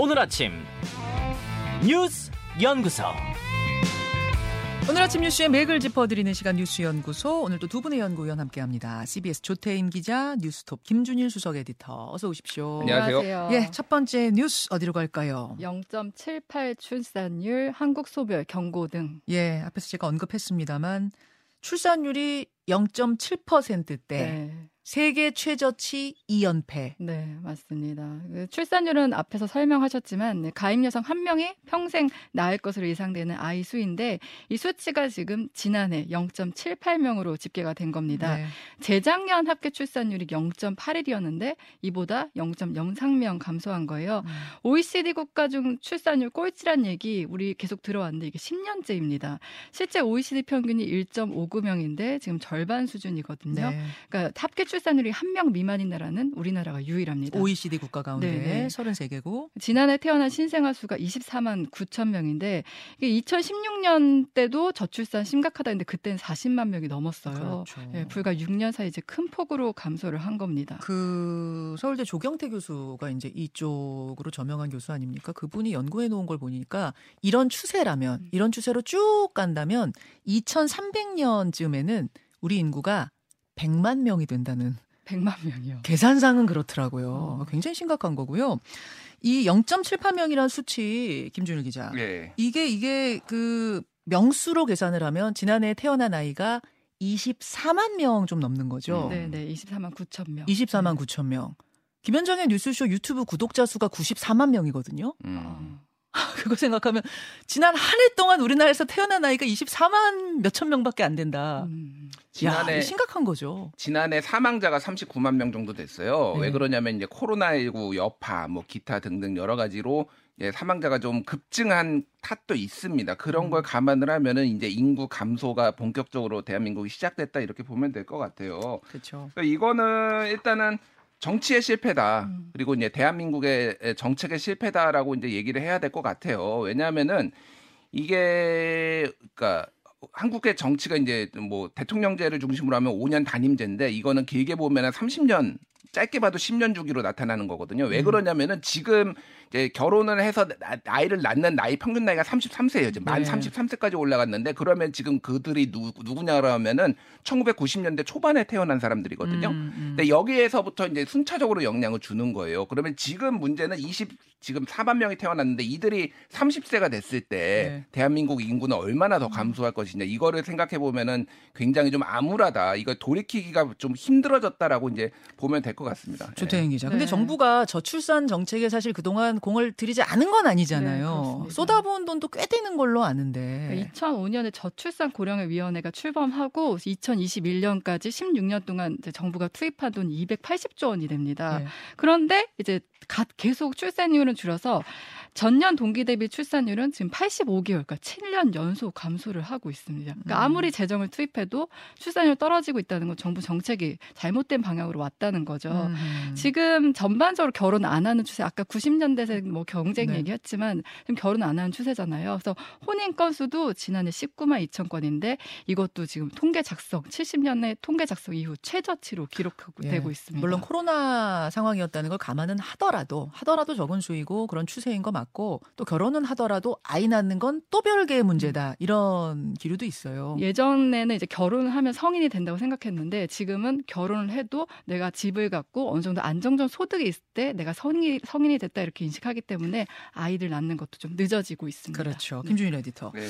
오늘 아침 뉴스 연구소. 오늘 아침 뉴스의 맥을 짚어드리는 시간 뉴스 연구소 오늘도 두 분의 연구위원 함께합니다. CBS 조태인 기자, 뉴스톱 김준일 수석 에디터 어서 오십시오. 안녕하세요. 예, 첫 번째 뉴스 어디로 갈까요? 0.78 출산율, 한국 소별 경고 등. 예, 앞에서 제가 언급했습니다만 출산율이 0.7%대 네. 세계 최저치 2연패. 네, 맞습니다. 그 출산율은 앞에서 설명하셨지만 네, 가임 여성 한 명이 평생 낳을 것으로 예상되는 아이 수인데 이 수치가 지금 지난해 0.78명으로 집계가 된 겁니다. 네. 재작년 합계 출산율이 0.81이었는데 이보다 0.03명 감소한 거예요. 음. OECD 국가 중 출산율 꼴찌란 얘기 우리 계속 들어왔는데 이게 10년째입니다. 실제 OECD 평균이 1.59명인데 지금 절반 수준이거든요. 네. 그러니까 합계 출 산율이 한 명 미만인 나라는 우리나라가 유일합니다. OECD 국가 가운데 네, 네. 33개국. 지난해 태어난 신생아 수가 24만 9천 명인데 이게 2016년 때도 저출산 심각하다 했는데 그때는 40만 명이 넘었어요. 그렇죠. 예, 불과 6년 사이 이제 큰 폭으로 감소를 한 겁니다. 그 서울대 조경태 교수가 이제 이쪽으로 저명한 교수 아닙니까? 그분이 연구해 놓은 걸 보니까 이런 추세라면 음. 이런 추세로 쭉 간다면 2300년쯤에는 우리 인구가 100만 명이 된다는 100만 명이요. 계산상은 그렇더라고요. 어. 굉장히 심각한 거고요. 이 0.78명이라는 수치 김준일 기자. 네. 예. 이게 이게 그 명수로 계산을 하면 지난해 태어난 아이가 24만 명 좀 넘는 거죠. 네, 네. 24만 9천 명. 24만 9천 명. 김현정의 뉴스쇼 유튜브 구독자 수가 94만 명이거든요. 음. 어. 그거 생각하면 지난 한 해 동안 우리나라에서 태어난 아이가 24만 몇천 명밖에 안 된다. 음. 야, 지난해- 이거 심각한 거죠. 지난해 사망자가 39만 명 정도 됐어요. 네. 왜 그러냐면 이제 코로나19 여파, 뭐 기타 등등 여러 가지로 예, 사망자가 좀 급증한 탓도 있습니다. 그런 음. 걸 감안을 하면은 이제 인구 감소가 본격적으로 대한민국이 시작됐다 이렇게 보면 될 것 같아요. 그렇죠. 그러니까 이거는 일단은 정치의 실패다. 음. 그리고 이제 대한민국의 정책의 실패다라고 이제 얘기를 해야 될 것 같아요. 왜냐하면은 이게 그러니까 한국의 정치가 이제 뭐 대통령제를 중심으로 하면 5년 단임제인데 이거는 길게 보면 은 30년 짧게 봐도 10년 주기로 나타나는 거거든요. 왜 음. 그러냐면은 지금 이제 결혼을 해서 나, 이를 낳는 나이 평균 나이가 33세예요. 지금 만 네. 33세까지 올라갔는데 그러면 지금 그들이 누, 누구냐라고 하면은 1990년대 초반에 태어난 사람들이거든요. 음, 음. 근데 여기에서부터 이제 순차적으로 영향을 주는 거예요. 그러면 지금 문제는 20 지금 4만 명이 태어났는데 이들이 30세가 됐을 때 네. 대한민국 인구는 얼마나 더 감소할 것이냐 이거를 생각해 보면은 굉장히 좀 암울하다. 이거 돌이키기가 좀 힘들어졌다라고 이제 보면 될것 같습니다. 조태인 기자. 근데 네. 정부가 저출산 정책에 사실 그동안 공을 들이지 않은 건 네, 아니잖아요. 그렇습니다. 쏟아부은 돈도 꽤 되는 걸로 아는데. 2005년에 저출산 고령화 위원회가 출범하고 2021년까지 16년 동안 이제 정부가 투입한 돈이 280조 원이 됩니다. 네. 그런데 이제 가- 계속 출산율은 줄어서 전년 동기 대비 출산율은 지금 85개월, 그러니까 7년 연속 감소를 하고 있습니다. 그러니까 음. 아무리 재정을 투입해도 출산율 떨어지고 있다는 건 정부 정책이 잘못된 방향으로 왔다는 거죠. 음. 지금 전반적으로 결혼 안 하는 추세, 아까 90년대생 뭐 경쟁 네. 얘기했지만 지금 결혼 안 하는 추세잖아요. 그래서 혼인 건수도 지난해 19만 2천 건인데 이것도 지금 통계 작성, 70년의 통계 작성 이후 최저치로 기록하고 예. 되고 있습니다. 물론 코로나 상황이었다는 걸 감안은 하더라도 하더라도 적은 수이고 그런 추세인 거 맞고 또 결혼은 하더라도 아이 낳는 건 또 별개의 문제다 이런 기류도 있어요. 예전에는 이제 결혼을 하면 성인이 된다고 생각했는데 지금은 결혼을 해도 내가 집을 갖고 어느 정도 안정적 소득이 있을 때 내가 성인이, 성인이 됐다 이렇게 인식하기 때문에 아이들 낳는 것도 좀 늦어지고 있습니다. 그렇죠. 네. 김준일 에디터. 네.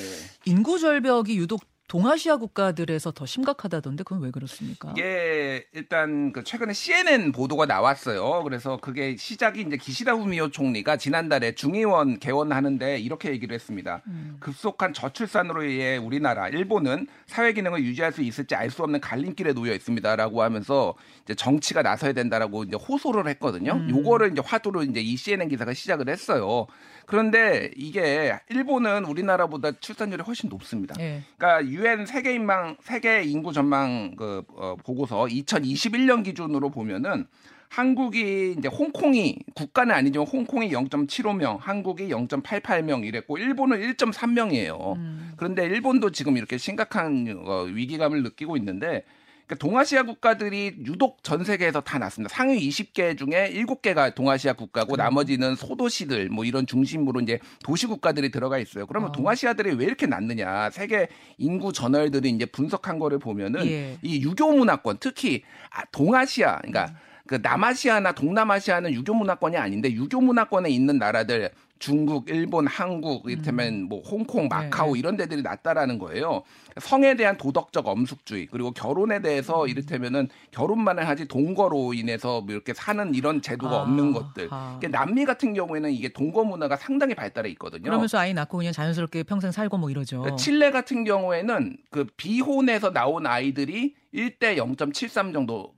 인구 절벽이 유독 동아시아 국가들에서 더 심각하다던데 그건 왜 그렇습니까? 이게 일단 그 최근에 CNN 보도가 나왔어요. 그래서 그게 시작이 이제 기시다 후미오 총리가 지난달에 중의원 개원하는데 이렇게 얘기를 했습니다. 음. 급속한 저출산으로 인해 우리나라, 일본은 사회 기능을 유지할 수 있을지 알 수 없는 갈림길에 놓여 있습니다라고 하면서 이제 정치가 나서야 된다라고 이제 호소를 했거든요. 음. 요거를 이제 화두로 이제 이 CNN 기사가 시작을 했어요. 그런데 이게 일본은 우리나라보다 출산율이 훨씬 높습니다. 예. 그러니까 유엔 세계 인망 세계 인구 전망 그 어, 보고서 2021년 기준으로 보면은 한국이 이제 홍콩이 국가는 아니지만 홍콩이 0.75명, 한국이 0.88명 이랬고 일본은 1.3명이에요. 음. 그런데 일본도 지금 이렇게 심각한 어, 위기감을 느끼고 있는데 그러니까 동아시아 국가들이 유독 전 세계에서 다 났습니다. 상위 20개 중에 7개가 동아시아 국가고 그래요? 나머지는 소도시들 뭐 이런 중심으로 이제 도시 국가들이 들어가 있어요. 그러면 어. 동아시아들이 왜 이렇게 났느냐? 세계 인구 저널들이 이제 분석한 거를 보면은 예. 이 유교 문화권 특히 아, 동아시아 그러니까 그 남아시아나 동남아시아는 유교 문화권이 아닌데 유교 문화권에 있는 나라들 중국, 일본, 한국, 이를테면 뭐 홍콩, 마카오 네. 이런 데들이 낫다라는 거예요. 성에 대한 도덕적 엄숙주의 그리고 결혼에 대해서 음. 이를테면은 결혼만을 하지 동거로 인해서 뭐 이렇게 사는 이런 제도가 아, 없는 것들. 아. 그러니까 남미 같은 경우에는 이게 동거 문화가 상당히 발달해 있거든요. 그러면서 아이 낳고 그냥 자연스럽게 평생 살고 뭐 이러죠. 그러니까 칠레 같은 경우에는 그 비혼에서 나온 아이들이 1대 0.73 정도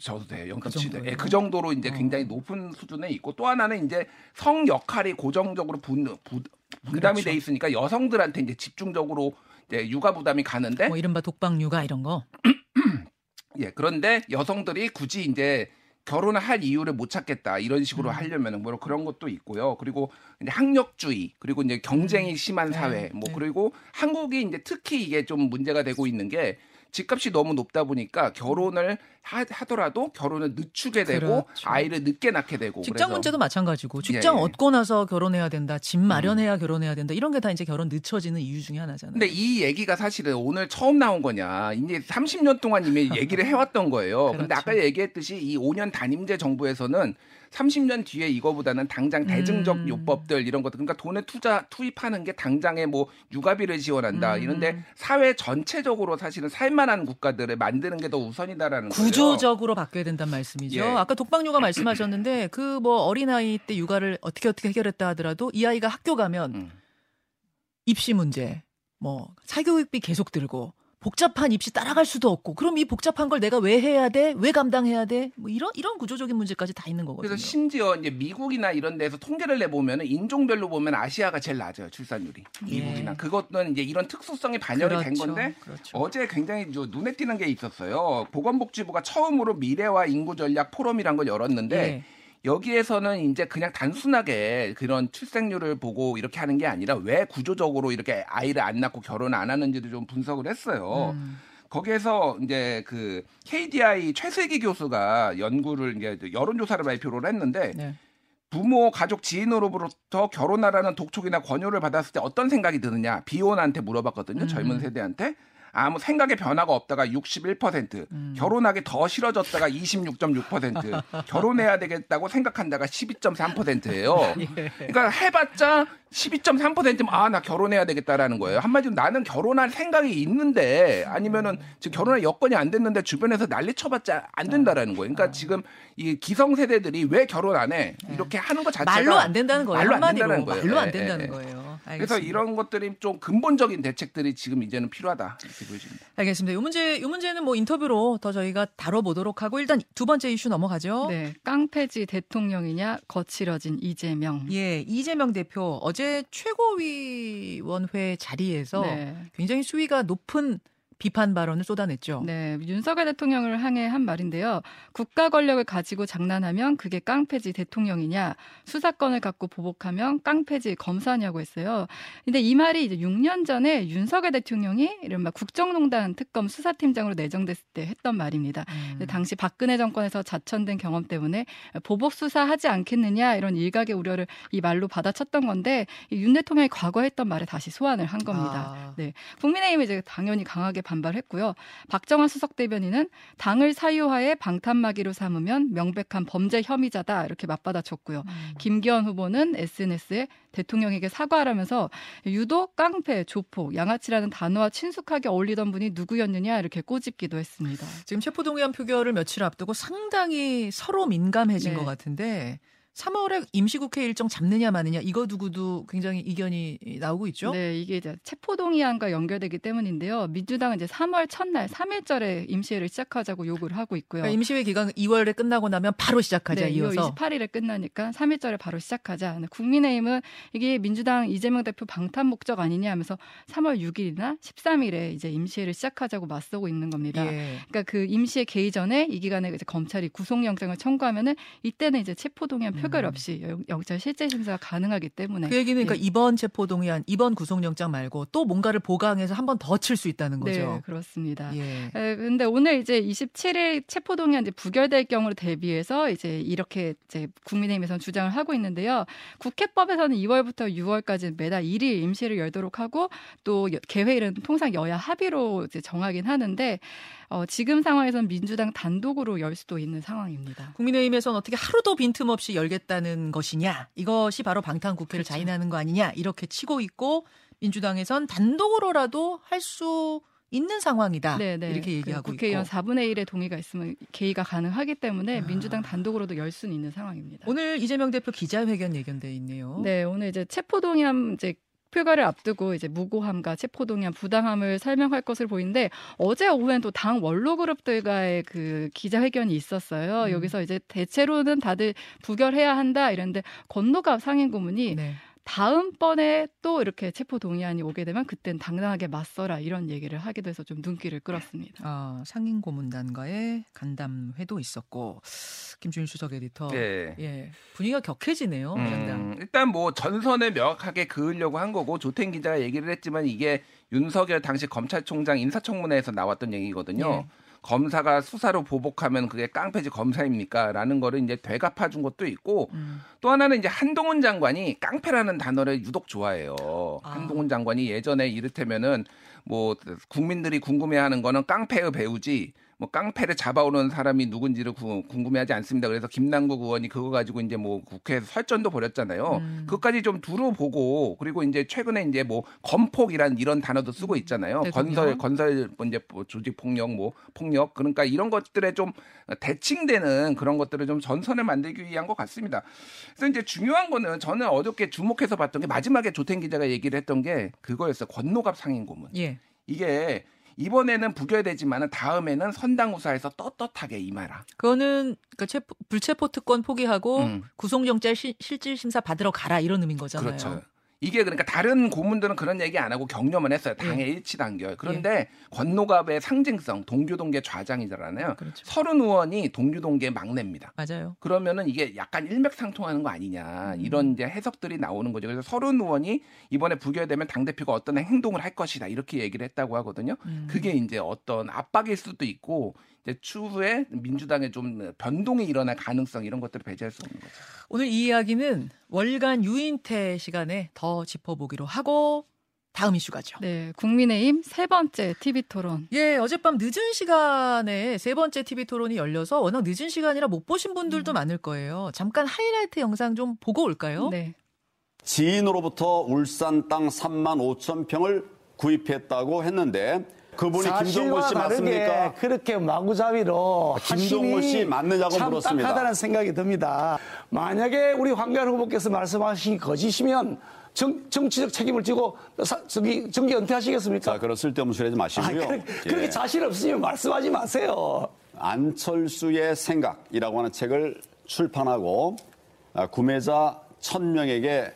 저도 돼요. 그 0.7. 정도예요? 예, 그 정도로 이제 어. 굉장히 높은 수준에 있고 또 하나는 이제 성 역할이 고정적으로 분, 부, 부담이 그렇죠. 돼 있으니까 여성들한테 이제 집중적으로 이제 육아 부담이 가는데 뭐 이른바 독방 육아 이런 거. 예, 그런데 여성들이 굳이 이제 결혼을 할 이유를 못 찾겠다 이런 식으로 음. 하려면은 뭐 그런 것도 있고요. 그리고 이제 학력주의 그리고 이제 경쟁이 심한 네, 사회 뭐 네. 그리고 한국이 이제 특히 이게 좀 문제가 되고 있는 게 집값이 너무 높다 보니까 결혼을 하, 하더라도 결혼을 늦추게 되고 그렇죠. 아이를 늦게 낳게 되고 직장 그래서 문제도 마찬가지고 직장 예, 예. 얻고 나서 결혼해야 된다. 집 마련해야 결혼해야 된다. 이런 게 다 이제 결혼 늦춰지는 이유 중에 하나잖아요. 근데 이 얘기가 사실은 오늘 처음 나온 거냐. 이제 30년 동안 이미 얘기를 해왔던 거예요. 근데 그렇죠. 아까 얘기했듯이 이 5년 단임제 정부에서는 30년 뒤에 이거보다는 당장 대증적 음. 요법들 이런 것들 그러니까 돈에 투자 투입하는 게 당장에 뭐 육아비를 지원한다 음. 이런데 사회 전체적으로 사실은 살만한 국가들을 만드는 게 더 우선이다라는 거예요. 구조적으로 바뀌어야 된다는 말씀이죠. 예. 아까 독방 육아 말씀하셨는데 그 뭐 어린아이 때 육아를 어떻게 어떻게 해결했다 하더라도 이 아이가 학교 가면 음. 입시 문제, 뭐 사교육비 계속 들고 복잡한 입시 따라갈 수도 없고 그럼 이 복잡한 걸 내가 왜 해야 돼? 왜 감당해야 돼? 뭐 이런 이런 구조적인 문제까지 다 있는 거거든요. 그래서 심지어 이제 미국이나 이런 데서 통계를 내 보면 인종별로 보면 아시아가 제일 낮아요 출산율이 미국이나 예. 그것은 이제 이런 특수성이 반영이 된 그렇죠. 건데 그렇죠. 어제 굉장히 저 눈에 띄는 게 있었어요. 보건복지부가 처음으로 미래와 인구 전략 포럼이란 걸 열었는데 예. 여기에서는 이제 그냥 단순하게 그런 출생률을 보고 이렇게 하는 게 아니라 왜 구조적으로 이렇게 아이를 안 낳고 결혼 안 하는지도 좀 분석을 했어요. 음. 거기에서 이제 그 KDI 최슬기 교수가 연구를 이제 여론조사를 발표를 했는데 네. 부모, 가족, 지인으로부터 결혼하라는 독촉이나 권유를 받았을 때 어떤 생각이 드느냐 비혼한테 물어봤거든요. 음. 젊은 세대한테 아무 생각의 변화가 없다가 61%, 음. 결혼하기 더 싫어졌다가 26.6%, 결혼해야 되겠다고 생각한다가 12.3%예요. 예. 그러니까 해봤자 12.3%면 아 나 결혼해야 되겠다라는 거예요. 한마디로 나는 결혼할 생각이 있는데 아니면은 지금 결혼할 여건이 안 됐는데 주변에서 난리 쳐봤자 안 된다라는 거예요. 아. 그러니까 지금 이 기성 세대들이 왜 결혼 안 해? 이렇게 하는 것 자체가 네. 말로 안 된다는 거예요. 말로 안 한마디로 된다는 거예요. 말로 안 예, 된다는 예, 예. 거예요. 그래서 알겠습니다. 이런 것들이 좀 근본적인 대책들이 지금 이제는 필요하다 이렇게 보여집니다. 알겠습니다. 이 문제, 이 문제는 뭐 인터뷰로 더 저희가 다뤄보도록 하고 일단 두 번째 이슈 넘어가죠. 네, 깡패지 대통령이냐 거칠어진 이재명. 예, 이재명 대표 어제 최고위원회 자리에서 네. 굉장히 수위가 높은 비판 발언을 쏟아냈죠. 네, 윤석열 대통령을 향해 한 말인데요. 국가 권력을 가지고 장난하면 그게 깡패지 대통령이냐, 수사권을 갖고 보복하면 깡패지 검사냐고 했어요. 근데 이 말이 이제 6년 전에 윤석열 대통령이 이른바 국정농단 특검 수사팀장으로 내정됐을 때 했던 말입니다. 음. 당시 박근혜 정권에서 자천된 경험 때문에 보복 수사하지 않겠느냐 이런 일각의 우려를 이 말로 받아쳤던 건데 이윤 대통령이 과거에 했던 말을 다시 소환을 한 겁니다. 아. 네. 국민의힘이 이제 당연히 강하게 반 발했고요. 박정환 수석 대변인은 당을 사유화해 방탄마기로 삼으면 명백한 범죄 혐의자다 이렇게 맞받아쳤고요. 음. 김기현 후보는 SNS에 대통령에게 사과하라면서 유독 깡패, 조폭, 양아치라는 단어와 친숙하게 어울리던 분이 누구였느냐 이렇게 꼬집기도 했습니다. 지금 체포동의안 표결을 며칠 앞두고 상당히 서로 민감해진 네. 것 같은데 3월에 임시국회 일정 잡느냐 마느냐 이거 두고도 굉장히 이견이 나오고 있죠. 네, 이게 이제 체포동의안과 연결되기 때문인데요. 민주당은 이제 3월 첫날 3일절에 임시회를 시작하자고 요구를 하고 있고요. 그러니까 임시회 기간 2월에 끝나고 나면 바로 시작하자 네, 이어서 2월 28일에 끝나니까 3일절에 바로 시작하자. 국민의힘은 이게 민주당 이재명 대표 방탄 목적 아니냐 하면서 3월 6일이나 13일에 이제 임시회를 시작하자고 맞서고 있는 겁니다. 예. 그러니까 그 임시회 개의 전에 이 기간에 이제 검찰이 구속영장을 청구하면은 이때는 이제 체포동의안 표결 음. 없이 영- 영장 실질 심사가 가능하기 때문에 그 얘기는 그러니까 예. 이번 체포 동의안, 이번 구속영장 말고 또 뭔가를 보강해서 한 번 더 칠 수 있다는 네, 거죠. 그렇습니다. 예. 에, 근데 오늘 이제 27일 체포 동의안 이제 부결될 경우를 대비해서 이제 이렇게 이제 국민의힘에서는 주장을 하고 있는데요. 국회법에서는 2월부터 6월까지 매달 1일 임시를 열도록 하고 또 여- 개회일은 통상 여야 합의로 이제 정하긴 하는데 어, 지금 상황에서는 민주당 단독으로 열 수도 있는 상황입니다. 국민의힘에서는 어떻게 하루도 빈틈없이 열 겠다는 것이냐 이것이 바로 방탄 국회를 그렇죠. 자인하는 거 아니냐 이렇게 치고 있고 민주당에선 단독으로라도 할 수 있는 상황이다 네, 네. 이렇게 그 얘기하고 국회의원 있고 4분의 1의 동의가 있으면 개의가 가능하기 때문에 아. 민주당 단독으로도 열 수는 있는 상황입니다. 오늘 이재명 대표 기자회견 예견돼 있네요. 네, 오늘 이제 체포동의안 이제 표결을 앞두고 이제 무고함과 체포동의안 부당함을 설명할 것으로 보이는데 어제 오후엔 또 당 원로 그룹들과의 그 기자회견이 있었어요. 음. 여기서 이제 대체로는 다들 부결해야 한다 이랬는데 권노갑 상임고문이 네. 다음번에 또 이렇게 체포 동의안이 오게 되면 그땐 당당하게 맞서라 이런 얘기를 하기도 해서 좀 눈길을 끌었습니다. 아, 상임고문단과의 간담회도 있었고 김준일 수석 에디터 네. 예 분위기가 격해지네요. 음, 일단 뭐 전선을 명확하게 그으려고 한 거고 조태인 기자가 얘기를 했지만 이게 윤석열 당시 검찰총장 인사청문회에서 나왔던 얘기거든요. 예. 검사가 수사로 보복하면 그게 깡패지 검사입니까? 라는 거를 이제 되갚아 준 것도 있고 음. 또 하나는 이제 한동훈 장관이 깡패라는 단어를 유독 좋아해요. 아. 한동훈 장관이 예전에 이를테면은 뭐 국민들이 궁금해하는 거는 깡패의 배우지 뭐 깡패를 잡아오는 사람이 누군지를 구- 궁금해하지 않습니다. 그래서 김남국 의원이 그거 가지고 이제 뭐 국회에서 설전도 벌였잖아요. 음. 그것까지 좀 두루 보고 그리고 이제 최근에 이제 뭐 건폭이란 이런 단어도 쓰고 있잖아요. 대통령. 건설 건설 뭐 이제 뭐 조직 폭력 뭐 폭력 그러니까 이런 것들에 좀 대칭되는 그런 것들을 좀 전선을 만들기 위한 것 같습니다. 그래서 이제 중요한 거는 저는 어저께 주목해서 봤던 게 마지막에 조태인 기자가 얘기를 했던 게 그거였어요. 권노갑 상임고문. 예. 이게 이번에는 부결되지만은 다음에는 선당우사에서 떳떳하게 임하라. 그거는 그 체포, 불체포 특권 포기하고 음. 구속영장 시- 실질 심사 받으러 가라 이런 의미인 거잖아요. 그렇죠. 이게 그러니까 다른 고문들은 그런 얘기 안 하고 격려만 했어요. 당의 일치 단결. 그런데 권노갑의 상징성, 동교동계 좌장이잖아요. 그렇죠. 서른 의원이 동교동계 막내입니다. 맞아요. 그러면은 이게 약간 일맥상통하는 거 아니냐 음. 이런 이제 해석들이 나오는 거죠. 그래서 서른 의원이 이번에 부결되면 당 대표가 어떤 행동을 할 것이다 이렇게 얘기를 했다고 하거든요. 음. 그게 이제 어떤 압박일 수도 있고 이제 추후에 민주당에 좀 변동이 일어날 가능성 이런 것들을 배제할 수 없는 거죠. 오늘 이 이야기는 월간 유인태 시간에 더 짚어보기로 하고 다음 이슈 가죠. 네, 국민의힘 세 번째 TV 토론. 예, 어젯밤 늦은 시간에 세 번째 TV 토론이 열려서 워낙 늦은 시간이라 못 보신 분들도 많을 거예요. 잠깐 하이라이트 영상 좀 보고 올까요? 네. 지인으로부터 울산 땅 3만 5천 평을 구입했다고 했는데 그분이 김동건 씨 맞습니까? 그렇게 마구잡이로 김동건 씨 맞느냐고 참 물었습니다. 딱하다는 생각이 듭니다. 만약에 우리 황교안 후보께서 말씀하신 거짓이면 정, 정치적 책임을 지고 사- 저기 정계 은퇴하시겠습니까? 자, 그런 쓸데없는 소리 하지 아, 마시고요. 그렇게, 그렇게 예. 자신 없으면 말씀하지 마세요. 안철수의 생각이라고 하는 책을 출판하고 아, 구매자 1000명에게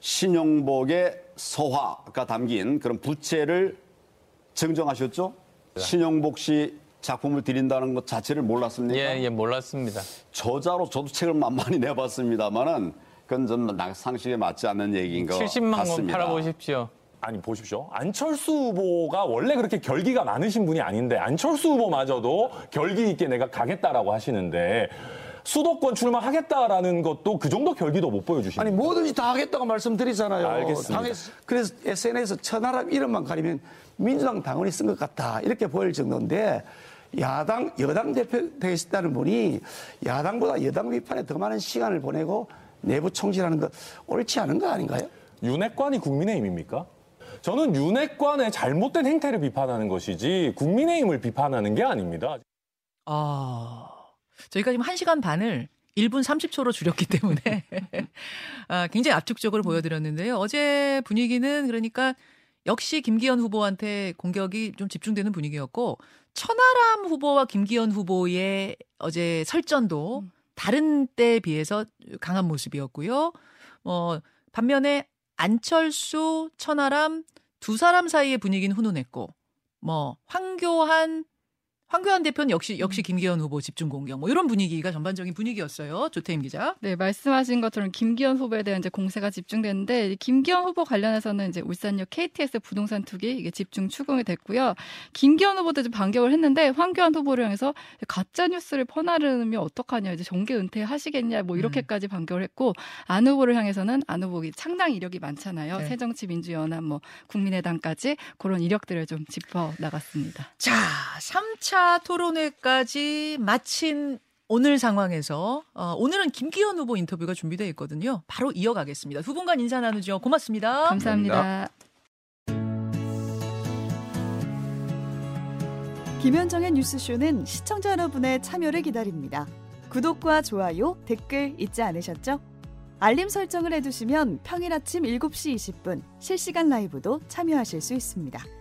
신용복의 서화가 담긴 그런 부채를 증정하셨죠? 신용복 씨 작품을 드린다는 것 자체를 몰랐습니까? 예, 예, 몰랐습니다. 저자로 저도 책을 만만히 내봤습니다만은 그건 좀 나- 상식에 맞지 않는 얘기인 것 70만 원 같습니다. 팔아보십시오. 아니 보십시오. 안철수 후보가 원래 그렇게 결기가 많으신 분이 아닌데 안철수 후보마저도 결기 있게 내가 가겠다라고 하시는데 수도권 출마하겠다라는 것도 그 정도 결기도 못 보여주시는 아니 뭐든지 다 하겠다고 말씀드리잖아요. 알겠습니다. 당에서- 그래서 SNS에서 천하람 이름만 가리면 민주당 당원이 쓴 것 같다 이렇게 보일 정도인데 야당 여당 대표 되시다는 분이 야당보다 여당 비판에 더 많은 시간을 보내고 내부 총질하는 것 옳지 않은 거 아닌가요? 윤핵관이 국민의힘입니까? 저는 윤핵관의 잘못된 행태를 비판하는 것이지 국민의힘을 비판하는 게 아닙니다. 아, 저희가 지금 1시간 반을 1분 30초로 줄였기 때문에 아, 굉장히 압축적으로 보여드렸는데요. 어제 분위기는 그러니까 역시 김기현 후보한테 공격이 좀 집중되는 분위기였고 천하람 후보와 김기현 후보의 어제 설전도 다른 때에 비해서 강한 모습이었고요. 어, 반면에 안철수, 천하람 두 사람 사이의 분위기는 훈훈했고 뭐 황교안 황교안 대표는 역시 역시 김기현 후보 집중 공격 뭐 이런 분위기가 전반적인 분위기였어요. 조태임 기자. 네, 말씀하신 것처럼 김기현 후보에 대한 이제 공세가 집중됐는데 김기현 후보 관련해서는 이제 울산역 KTX 부동산 투기 이게 집중 추궁이 됐고요. 김기현 후보도 좀 반격을 했는데 황교안 후보를 향해서 가짜 뉴스를 퍼나르면 어떡하냐 이제 정계 은퇴하시겠냐 뭐 이렇게까지 반격을 했고 안 후보를 향해서는 안 후보기 창당 이력이 많잖아요. 네. 새정치민주연합 뭐 국민의당까지 그런 이력들을 좀 짚어 나갔습니다. 자, 3차 토론회까지 마친 오늘 상황에서 어, 오늘은 김기현 후보 인터뷰가 준비되어 있거든요. 바로 이어가겠습니다. 두 분간 인사 나누죠. 고맙습니다. 감사합니다. 김현정의 뉴스쇼는 시청자 여러분의 참여를 기다립니다. 구독과 좋아요, 댓글 잊지 않으셨죠? 알림 설정을 해두시면 평일 아침 7시 20분 실시간 라이브도 참여하실 수 있습니다.